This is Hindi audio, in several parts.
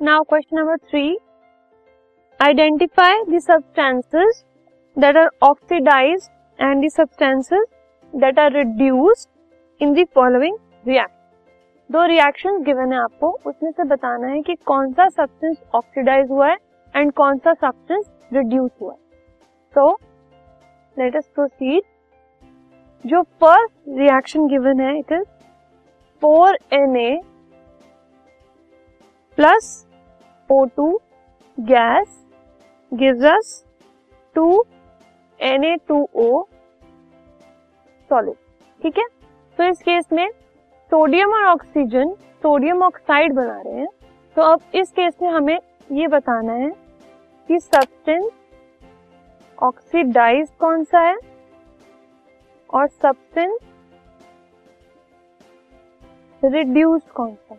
Now question number three identify the substances that are oxidised and the substances that are reduced in the following reaction दो रिएक्शन गिवन है आपको। उसमें से बताना है कि कौन सा सब्सटेंस ऑक्सीडाइज हुआ है एंड कौन सा सब्सटेंस रिड्यूस हुआ है। सो लेट अस प्रोसीड जो फ़र्स्ट रिएक्शन गिवन है it is four N A plus O two gas gives us two N A two O solid ठीक है? तो इस केस में सोडियम और ऑक्सीजन सोडियम ऑक्साइड बना रहे हैं। तो अब इस केस में हमें ये बताना है कि सब्सटेंस ऑक्सीडाइज कौन सा है और सब्सटेंस रिड्यूस कौन सा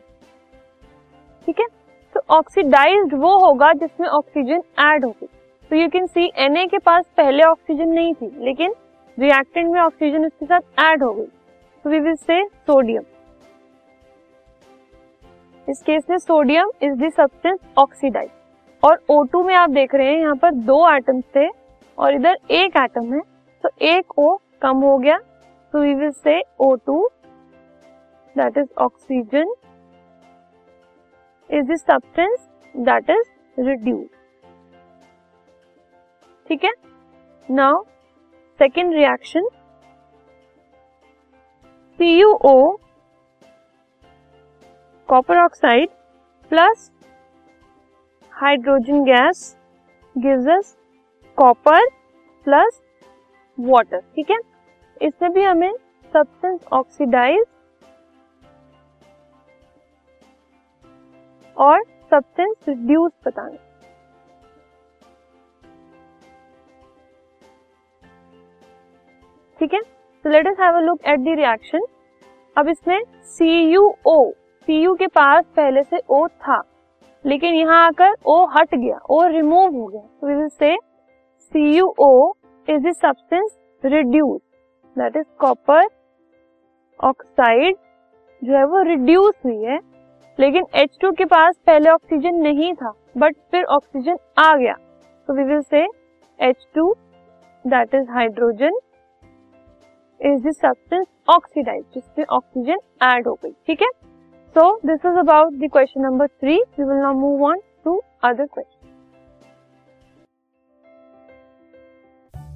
ठीक है? ऑक्सीडाइज्ड वो होगा जिसमें ऑक्सीजन ऐड होगी। तो यू कैन सी एन के पास पहले ऑक्सीजन नहीं थी, लेकिन रिएक्टेंट में ऑक्सीजन उसके साथ ऐड हो गई। तो वी विल से सोडियम इस केस में sodium is the substance oxidise और O2 में आप देख रहे हैं, यहाँ पर दो एटम्स थे और इधर एक एटम है। तो एक O कम हो गया। तो we will say O2 that is oxygen is the substance that is reduce ठीक है? Now second reaction CuO copper oxide plus hydrogen gas gives us copper plus water ठीक है? इसमें भी हमें सब्सटेंस ऑक्सीडाइज और सब्सटेंस रिड्यूस बताना। ठीक है? तो let us have a look at the reaction अब इसमें सी यू ओ सी यू के पास पहले से ओ था, लेकिन यहाँ आकर ओ हट गया ओ रिमूव हो गया। तो will say C U O is the substance reduce that is copper oxide जो है वो रिड्यूस हुई है। लेकिन H2 के पास पहले ऑक्सीजन नहीं था बट फिर ऑक्सीजन आ गया। तो we will say H2 that is hydrogen is the substance oxidise जिसमें ऑक्सीजन ऐड हो गई, ठीक है? So this is about the question number three we will now move on to other question